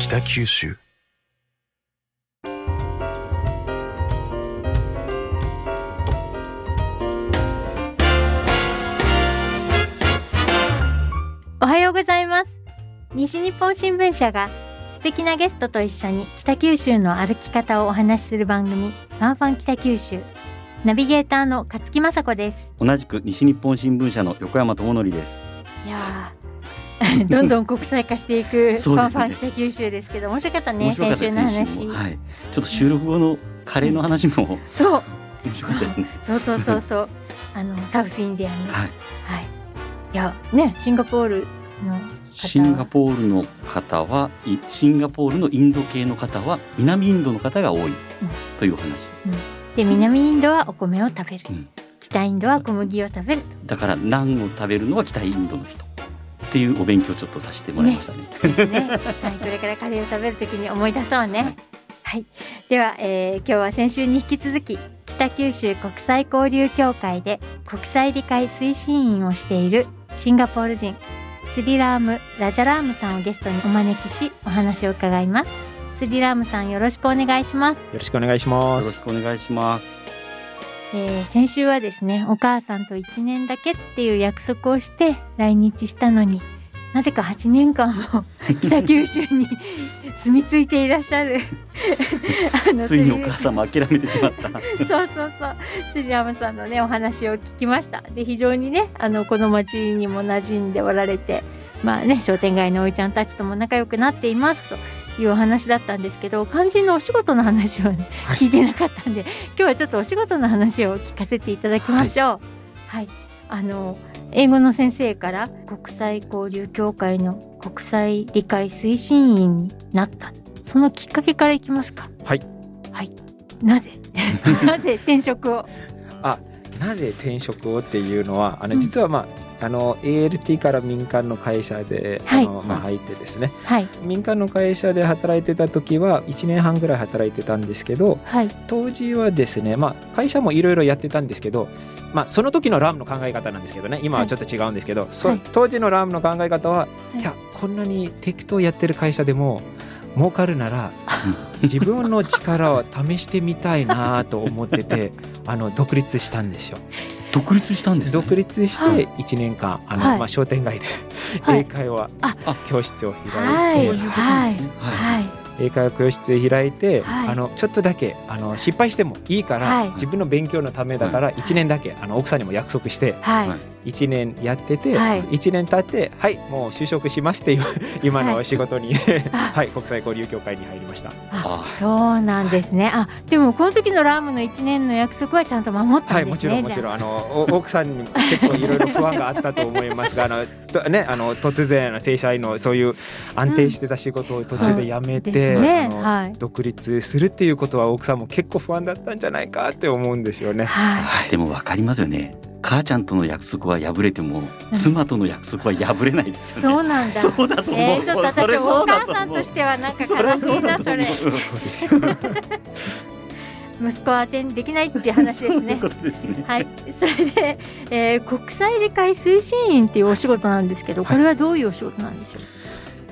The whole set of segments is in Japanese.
北九州。おはようございます。西日本新聞社が素敵なゲストと一緒に北九州の歩き方をお話しする番組ファンファン北九州。ナビゲーターの勝木雅子です。同じく西日本新聞社の横山智則です。いやー どんどん国際化していくファンファン北九州ですけど面白かったね先週の話、はい、ちょっと収録後のカレーの話も。そう。面白かったですね。そうそうそうそう。あのサウスインディアンの。はい。はい。いやねシンガポールのシンガポールの方はいシンガポールのインド系の方は南インドの方が多い。というお話、で南インドはお米を食べる、うん。北インドは小麦を食べるだからナンを食べるのは北インドの人っていうお勉強をちょっとさせてもらいましたねですね。はい、これからカレーを食べるときに思い出そうね。はい、では、えー今日は先週に引き続き北九州国際交流協会で国際理解推進員をしているシンガポール人スリラーム・ラジャラームさんをゲストにお招きしお話を伺います。スリラームさんよろしくお願いします。よろしくお願いしよます。ろしくお願いしますえー先週はですねお母さんと1年だけっていう約束をして来日したのになぜか8年間も北九州に 住み着いていらっしゃる。ついにお母さんも諦めてしまった。そうそうそう。スリラムさんのねお話を聞きました。で非常にねあのこの町にも馴染んでおられてまあね商店街のおいちゃんたちとも仲良くなっていますというお話だったんですけど肝心のお仕事の話はね、はい。聞いてなかったんで今日はちょっとお仕事の話を聞かせていただきましょう。はい、あの英語の先生から国際交流協会の国際理解推進員になった。そのきっかけからいきますか。はい。はい。なぜ？なぜ転職を？なぜ転職をっていうのは、あのうん実はまあ、あの ALT から民間の会社で、はい。あのまあ、入ってですね。はい。民間の会社で働いてた時は1年半ぐらい働いてたんですけどはい。当時はですね、まあ、会社もいろいろやってたんですけど、まあ、その時のラムの考え方なんですけどね。今はちょっと違うんですけど、そはい。当時のラムの考え方は、はい。い、やこんなに適当やってる会社でも儲かるなら 自分の力を試してみたいなと思っててあの独立したんですよ。独立したんです、ね、独立しはい。て1年間、あのはい。まあ、商店街ではい。英会話あ。教室をはい。開い。て、はい。英会話教室を開いて、はい。あのちょっとだけあの失敗してもいいから、はい。自分の勉強のためだから1年だけあの奥さんにも約束してはい。はい1年やってて、はい。1年経ってはいもう就職しますっていう今はい。の仕事に、あ。はい、国際交流協会に入りました。ああそうなんですね。あでもこの時のラームの1年の約束はちゃんと守ったはい、もんですね、ちろんもちろん。んあのお奥さんにも結構いろいろ不安があったと思いますがあのとねあの突然正社員のそういう安定してた仕事を途中で辞めでて、すね。あのはい。独立するっていうことは奥さんも結構不安だったんじゃないかって思うんですよね。はでも分かりますよね母ちゃんとの約束は破れても、うん。妻との約束は破れないですいよね。そうなんだ。そうだと思う、えー、ちょっと私お母さんとしてはなんか悲しいな。それそうですよ。息子は当てにできないっていう話ですそういうすね。はい。それで、えー国際理解推進員っていうお仕事なんですけどこれはどういうお仕事なんでしょう、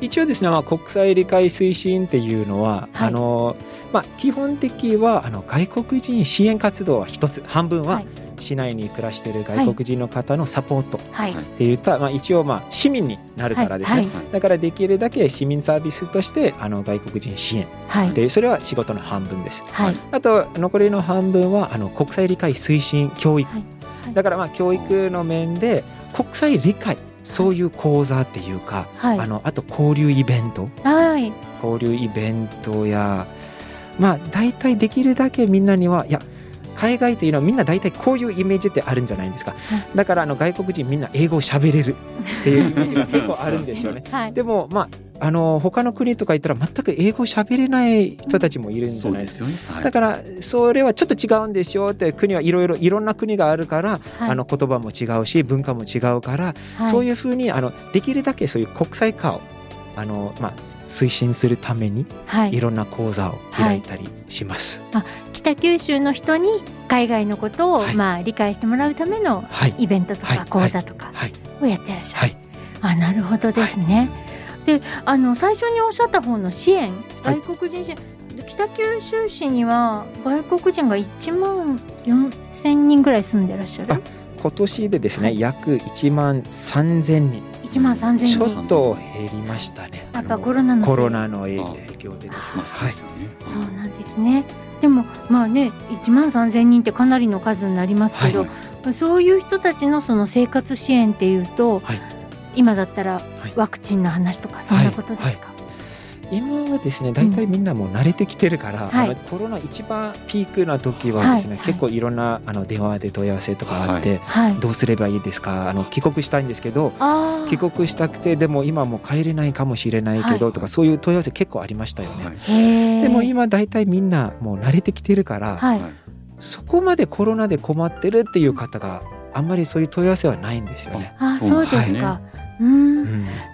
一応ですね、まあ、国際理解推進っていうのは、はい。あのまあ、基本的はあの外国人支援活動は一つ。半分ははい市内に暮らしている外国人の方のサポートって言った、まあ、一応まあ市民になるからですね、はい。だからできるだけ市民サービスとしてあの外国人支援はい。っていうそれは仕事の半分です。はい。あと残りの半分はあの国際理解推進教育、だからまあ教育の面で国際理解そういう講座っていうか、はい。あのあと交流イベント。はい。交流イベントやまあ大体できるだけみんなにはいや海外っていうのはみんな大体こういうイメージってあるんじゃないですか、だからあの外国人みんな英語を喋れるっていうイメージが結構あるんですよね。はい。でもまああの他の国とか行ったら全く英語喋れない人たちもいるんじゃそうでないですか。すよね、はい。だからそれはちょっと違うんですよって国はいろいろいろんな国があるから、はい。あの言葉も違うし文化も違うから、はい。そういうふうにあのできるだけそういう国際化をあの、まあ、推進するためにはい。いろんな講座を開いたりします。北九州の人に海外のことを、はい。まあ理解してもらうためのはい、イベントとかはい。講座とかはい、をやってらっしゃる。はい、あなるほどですね。であの最初におっしゃった方の支援はい。外国人支援、北九州市には外国人が1万4000人ぐらい住んでらっしゃる？あ今年でですね、はい。約1万3000人1万3000ちょ人っと減りましたね。やっぱコロナのコロナの影響でですね。まあそうなんですね。でもまあね1万3000人ってかなりの数になりますけど、はい。そういう人たちのその生活支援っていうと、はい。今だったらはい。ワクチンの話とかそんなことですか、今はですね大体みんなもう慣れてきてるから、はい。あのコロナ一番ピークの時はですね、はい。はい結構いろんなあの電話で問い合わせとかあって、はい。どうすればいいですか？あの帰国したいんですけど帰国したくてでも今もう帰れないかもしれないけど、はい。とかそういう問い合わせ結構ありましたよね。でも今大体みんなもう慣れてきてるから、はい、はいそこまでコロナで困ってるっていう方があんまりそういう問い合わせはないんですよね。あそそううですなんで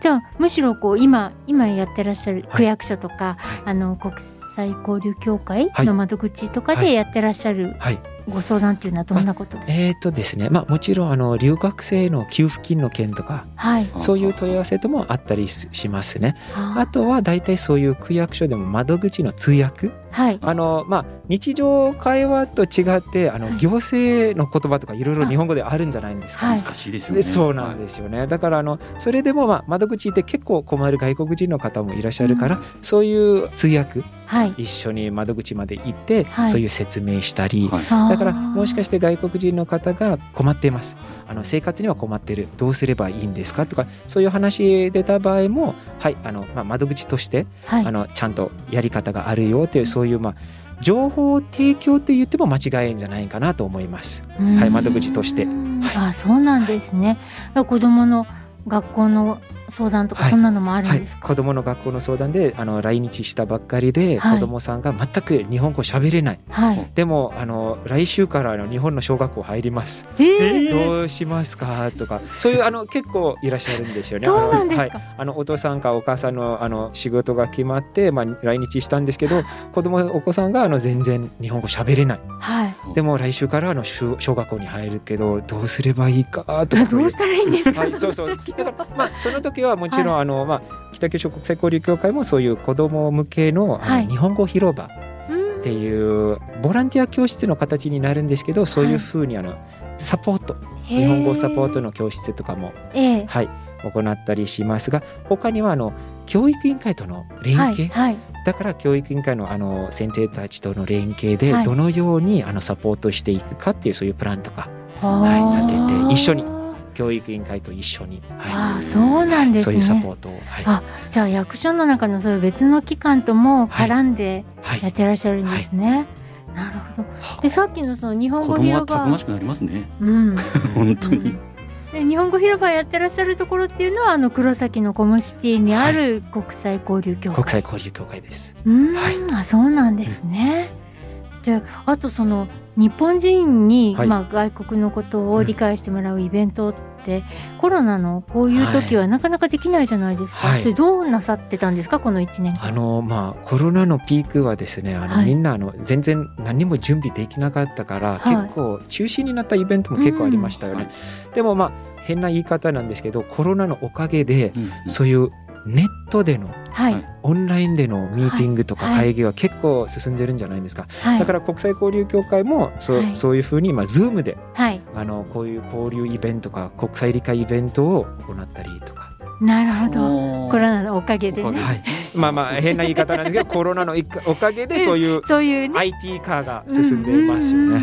じゃあむしろこう今今やってらっしゃるはい。区役所とか、はい。あの国際交流協会はい。の窓口とかはい。でやってらっしゃるはい。ご相談っていうのはどんなことですか、えーとですね。まあ、もちろんあの留学生の給付金の件とかはい。あそういう問い合わせともあったりししますね。ああとは大体そういう区役所でも窓口の通訳はい。あの、まあ、日常会話と違ってあの、はい。行政の言葉とかいろいろ日本語であるんじゃないんですか？はい。難しいですよね。でそうなんですよね、だからあのそれでもまあ窓口って結構困る外国人の方もいらっしゃるから、そういう通訳はい。一緒に窓口まで行って、はい。そういう説明したり、はい。だからもしかして外国人の方が困っています。あの生活には困ってる。どうすればいいんですか？とかそういう話出た場合もはいあの、まあ、窓口としてはい。あのちゃんとやり方があるよというそういうまあ情報提供って言っても間違いないんじゃないかなと思います。はい窓口として。はあそうなんですね。子供の学校の相談とかはい。そんなのもあるはいんです、か、子どもの学校の相談であの来日したばっかりで、はい。子どもさんが全く日本語喋れない。はい、でもあの来週からあの日本の小学校入ります。えー。どうしますか？とかそういうあの結構いらっしゃるんですよね。そうなんですか。あのはい、あのお父さんかお母さんのあの仕事が決まって、まあ、来日したんですけど子供お子さんがあの全然日本語喋れない。はい。でも来週からあの小小学校に入るけどどうすればいいか？とかどうしたらいいんですか、はい、そうそう。だから、まあ、その時はもちろん、あの、まあ、北九州国際交流協会もそういう子供向けの、あのはい。日本語広場っうん。ていうボランティア教室の形になるんですけど、そういうふうにあのサポート、日本語サポートの教室とかも、はい、行ったりしますが、他にはあの教育委員会との連えはい携、はい。だから教育委員会のあの先生たちとの連携ではい。どのようにあのサポートしていくかっていうそういうプランとかはい立てて一緒に教育委員会と一緒に、はああそうなんい、ですね。そういうサポートを、はい。あじゃあ役所の中のそういう別の機関とも絡んではい。やってらっしゃるんですね、なるほど。でさっきのその日本子供は語広場。たくましくなりますね。うん。本当に。で日本語広場やってらっしゃるところっていうのはあの黒崎のコムシティにある国際交流協会、国際交流協会です。うん、はい。あそうなんですね。であとその日本人に、はい。まあ、外国のことを理解してもらうイベントって、コロナのこういう時はなかなかできないじゃないですか、はい。それどうなさってたんですかこの1年。間。あのまあコロナのピークはですねあの、はい。みんなあの全然何も準備できなかったから、はい。結構中止になったイベントも結構ありましたよね。でもまあ変な言い方なんですけどコロナのおかげで、うんうん。そういうネットでのはい、はいオンラインでのミーティングとかはい。会議は結構進んでるんじゃないですか？はい、だから国際交流協会もそう,、はい。そういうふうにまあ Zoom ではい、あのこういう交流イベントとか国際理解イベントを行ったりとか。なるほど。コロナのおかげでね。はい、まあまあ変な言い方なんですけどコロナのおかげでそういうそういうね。IT 化が進んでますよね。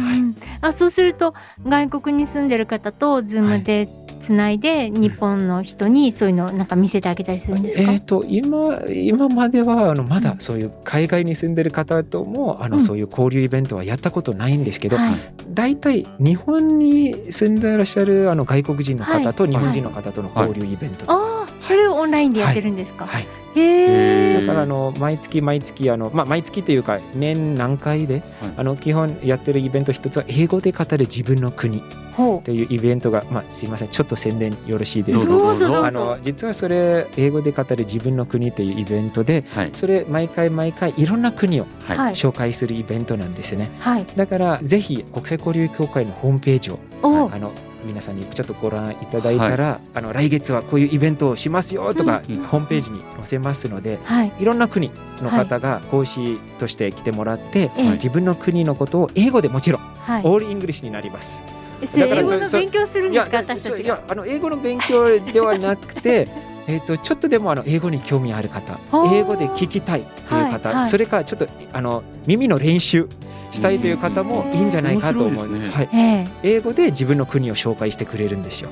あそうすると外国に住んでる方とズームでつないで、日本の人にそういうのをなんか見せてあげたりするんですか、えー、と今今まではあのまだそういう海外に住んでる方ともあの、うん。そういう交流イベントはやったことないんですけど、はい。大体日本に住んでいらっしゃるあの外国人の方とはい。日本人の方との交流イベントとか、ああそれをオンラインでやってるんですか、はい、だからあの毎月毎月あの、まあ、毎月というか年何回で、はい。あの基本やってるイベント一つは英語で語る自分の国ほというイベントが、まあ、すいません。ちょっと宣伝よろしいですかどうぞどうぞどうぞ。あの実はそれ英語で語る自分の国というイベントではい。それ毎回毎回いろんな国を紹介するイベントなんですね。はい。だからぜひ国際交流協会のホームページをおあの皆さんにちょっとご覧いただいたら、あの来月はこういうイベントをしますよとか、うんホームページに載せますので、はい。いろんな国の方が講師として来てもらって、ええ。自分の国のことを英語でもちろん、はい。 all English になります。えそれ英だからそそ語の勉強するんですか？私たちが。いやあの英語の勉強ではなくて えっとちょっとでもあの英語に興味ある方英語で聞きたいという方、はいはい。それからちょっとあの耳の練習したいという方もいいんじゃないかと思う、ね。はい、え英語で自分の国を紹介してくれるんですよ。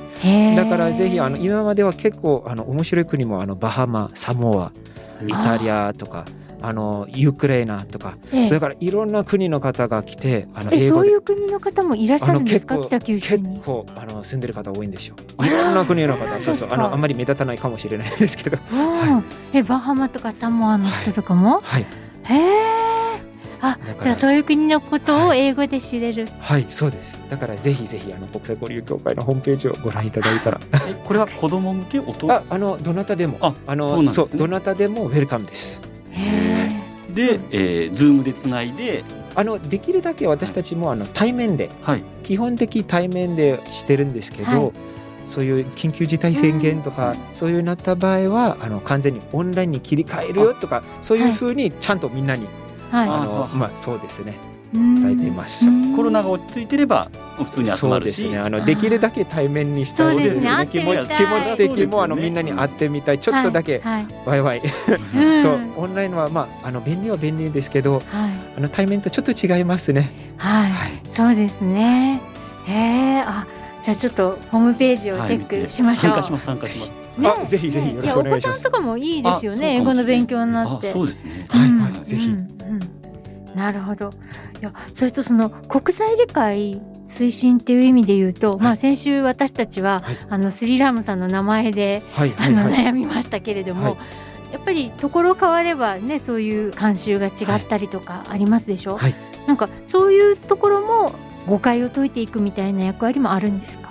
だからぜひあの今までは結構あの面白い国もあのバハマサモアイタリアとかあのユクレーナとかええ。それからいろんな国の方が来てあのえ英語で。そういう国の方もいらっしゃるんですか？北九州結に構あの住んでる方多いんですよ。いろんな国のそう方、そうそう、あのあんまり目立たないかもしれないですけど、うんえバハマとかサモアの人とかも、はい、へえあじゃあそういう国のことを英語で知れる、はい、そうです。だからぜひぜひあの国際交流協会のホームページをご覧いただいたら、えこれは子供向け？大人あ、あのどなたでも、ああのそうね。そうどなたでもウェルカムです。で、えー、ズームでつないで、あのできるだけ私たちもあの対面ではい、基本的対面でしてるんですけど、はい。そういう緊急事態宣言とか、そういうなった場合はあの完全にオンラインに切り替えるよとかそういうふうにちゃんとみんなに、はい。ああのまあそうですね。うん伝えています。うん。コロナが落ち着いてれば普通に集そうまるし、ですね。あのできるだけ対面にしたいですそうですね。ね気持ち気持ち的にもあのみんなに会ってみたい。ちょっとだけはい。はいワイワイ、うん。そう。オンラインはまああの便利は便利ですけどはい。あの対面とちょっと違いますね。はい、はい。そうですね。へえあじゃあちょっとホームページをチェックしましょう、参加します参加します。ね。あぜひぜひよろしくお願いします。やお子さんとかもいいですよあね。英語の勉強になあって。そうですね。はい。うんはい。ぜひ。うんうん。なるほどいやそれとその国際理解推進っていう意味で言うと、まあ先週私たちは、はい。あのスリラムさんの名前で、はい。あのはい。はい。悩みましたけれども、はい。やっぱりところ変わればねそういう慣習が違ったりとかありますでしょ、はい。なんかそういうところも誤解を解いていくみたいな役割もあるんですか？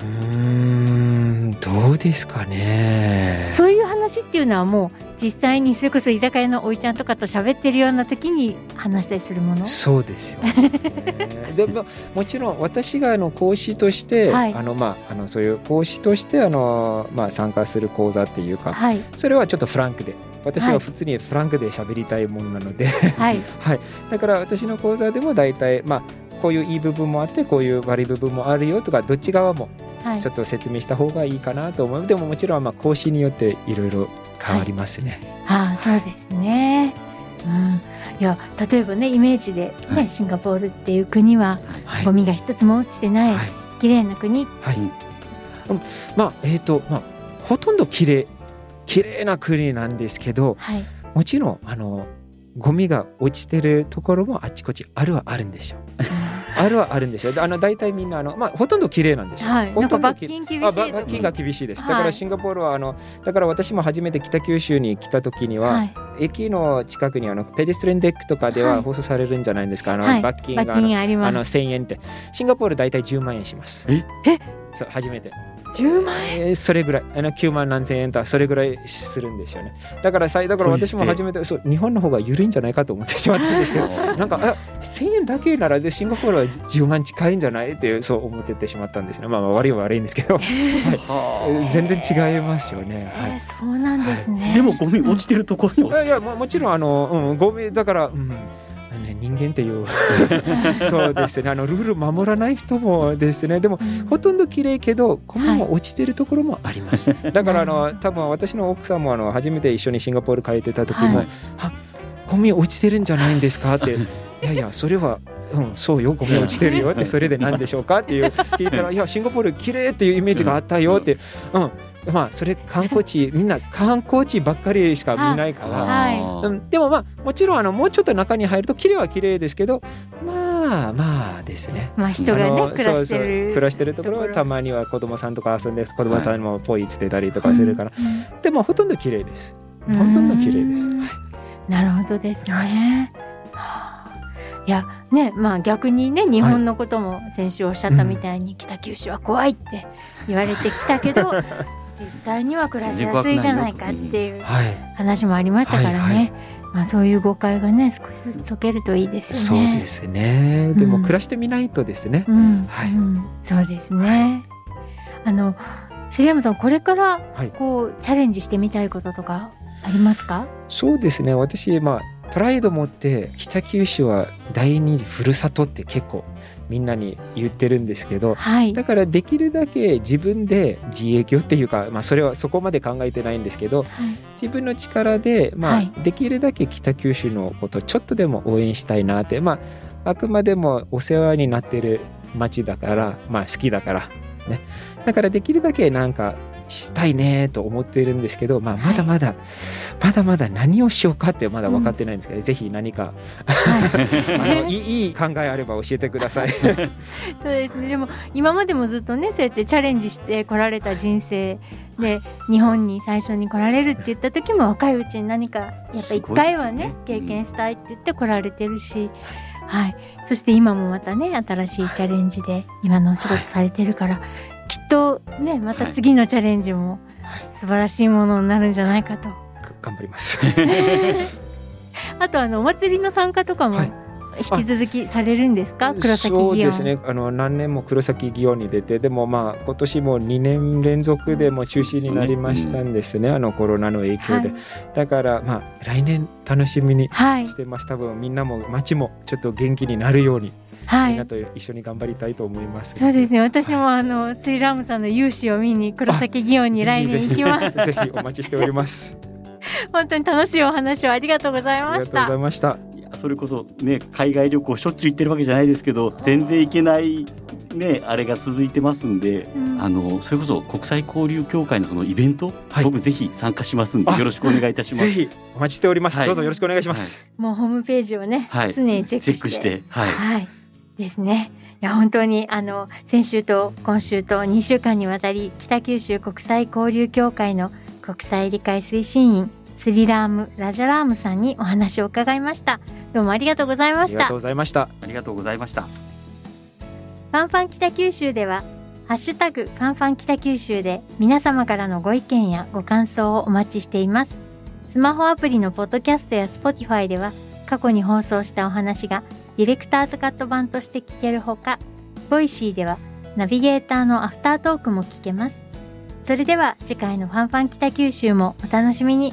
うーんどうですかね。そういう話っていうのはもう実際にそれこそ居酒屋のおいちゃんとかと喋ってるような時に話したりするもの？そうですよ、ね。でももちろん私があの講師として、はい。あのまああのそういう講師としてあのまあ参加する講座っていうか、はい。それはちょっとフランクで。私ははい。普通にフランクで喋りたいものなので、はい。はい、だから私の講座でも大体まあこういういい部分もあってこういう悪い部分もあるよとかどっち側もはい。ちょっと説明した方がいいかなと思う。でももちろんまあ講師によっていろいろ変わりますね。ああそうですね。うん、いや例えばねイメージで、ねはい。シンガポールっていう国ははい。ゴミが一つも落ちてない、はい。綺麗な国。はい。うん。うんまあえっ、とまあほとんど綺麗綺麗な国なんですけどはい。もちろんあのゴミが落ちてるところもあちこちあるはあるんですよ。あるはあるんですよ。であの大体みんなあのまあほとんど綺麗なんですよ。はいほとんどき罰金厳しいあ罰金が厳しいです。だかはいらシンガポールはあのだから私も初めて北九州に来た時には、はい駅の近くにあのペデストレンデックとかでははい放送されるんじゃないですか。あの、はい罰金があ罰の金あの1000円ってシンガポール大体10万円します。ええ？そう初めて。10万円？えーそれぐらい。あの9万何千円とかそれぐらいするんですよね。だからさだから私も初めてそう日本の方が緩いんじゃないかと思ってしまったんですけど なんかあ1000円だけならでシンガポールは10万近いんじゃないっていうそう思っててしまったんですね。まあまあ悪いは悪いんですけど、はい。えー全然違いますよね、はいえーそうなんですね、でもゴミ落ちてるところに落ちてる。いやいやももちろんあの、うん、ゴミだから、うんね、人間っていう。そうですね。あのルール守らない人もですね。でもうん。ほとんど綺麗けどゴミも落ちてるところもあります、だからあの多分私の奥さんもあの初めて一緒にシンガポール帰ってた時も、はい。あゴミ落ちてるんじゃないんですか？って。いやいやそれはうん、そうよ。ゴミ落ちてるよ。ってそれで何でしょうか？っていう聞いたらいやシンガポール綺麗っていうイメージがあったよ。って、うんまあそれ観光地みんな観光地ばっかりしか見ないから、はい。でもまあもちろんあのもうちょっと中に入ると綺麗は綺麗ですけどまあまあですね。まあ人がね暮らしてそうそうる暮らしてるところはたまには子供さんとか遊んで子供さんもポイ捨てたりとかするから、でもほとんど綺麗です。うんほとんど綺麗です。うん。はい。なるほどですね。はあいやねまあ逆にね日本のことも先週おっしゃったみたいに、北九州は怖いって言われてきたけど 実際には暮らしやすいじゃないかっていうはい。話もありましたからね、はいはい。まあ、そういう誤解がね少しずつ解けるといいですよね。そうですね。でもうん暮らしてみないとですね、うんはい。うんそうですね。あの杉山さんこれからはい。こうチャレンジしてみたいこととかありますか？そうですね。私まあプライド持って北九州は第二ふるさとって結構みんなに言ってるんですけどはい。だからできるだけ自分で自営業っていうか、まあ、それはそこまで考えてないんですけど自分の力で、まあはい。できるだけ北九州のことをちょっとでも応援したいなって、まあ、あくまでもお世話になってる町だから、まあ、好きだからですね。だからできるだけなんかしたいねと思ってるんですけど、まあ、まだまだ、まだまだ何をしようかってまだ分かってないんですけど、ぜひ何かあのいいいい考えあれば教えてください。そうですね。でも今までもずっとねそうやってチャレンジしてこられた人生で日本に最初に来られるって言った時も若いうちに何かやっぱ一回はねね経験したいって言って来られてるし。はい、そして今もまたね新しいチャレンジで今のお仕事されてるから、きっとねまた次のチャレンジも素晴らしいものになるんじゃないかと。頑張ります。あとあのお祭りの参加とかもはい。引き続きされるんですか、黒崎そうですね。あの何年も黒崎祇園に出てでもまあ今年も2年連続でもう中止になりましたんですね、あのコロナの影響で、はい。だからまあ来年楽しみにはい。してます。多分みんなも街もちょっと元気になるように、はい。みんなと一緒に頑張りたいと思います。そうですね。私もあのスイラームさんの勇姿を見に黒崎祇園に来年行きます。ぜひぜひお待ちしております。本当に楽しいお話をありがとうございあました。りがとうございました。いやそれこそね海外旅行しょっちゅう行ってるわけじゃないですけど全然行けないねあれが続いてますんで、うん。あのそれこそ国際交流協会のそのイベント、はい。僕ぜひ参加しますんであよろしくお願いいたします。ぜひお待ちしております、はい。どうぞよろしくお願いします、もうホームページをね、はい、常にチェックして。チェックしてはい、はいですねいや本当にあの先週と今週と2週間にわたり北九州国際交流協会の国際理解推進員スリラーム・ラジャラームさんにお話を伺いましたどうもありがとうございましたありがとうございましたありがとうございました。ファンファン北九州では、ハッシュタグファンファン北九州で皆様からのご意見やご感想をお待ちしています。スマホアプリのポッドキャストや Spotify では、過去に放送したお話がディレクターズカット版として聞けるほか、ボイシーではナビゲーターのアフタートークも聞けます。それでは次回のファンファン北九州もお楽しみに。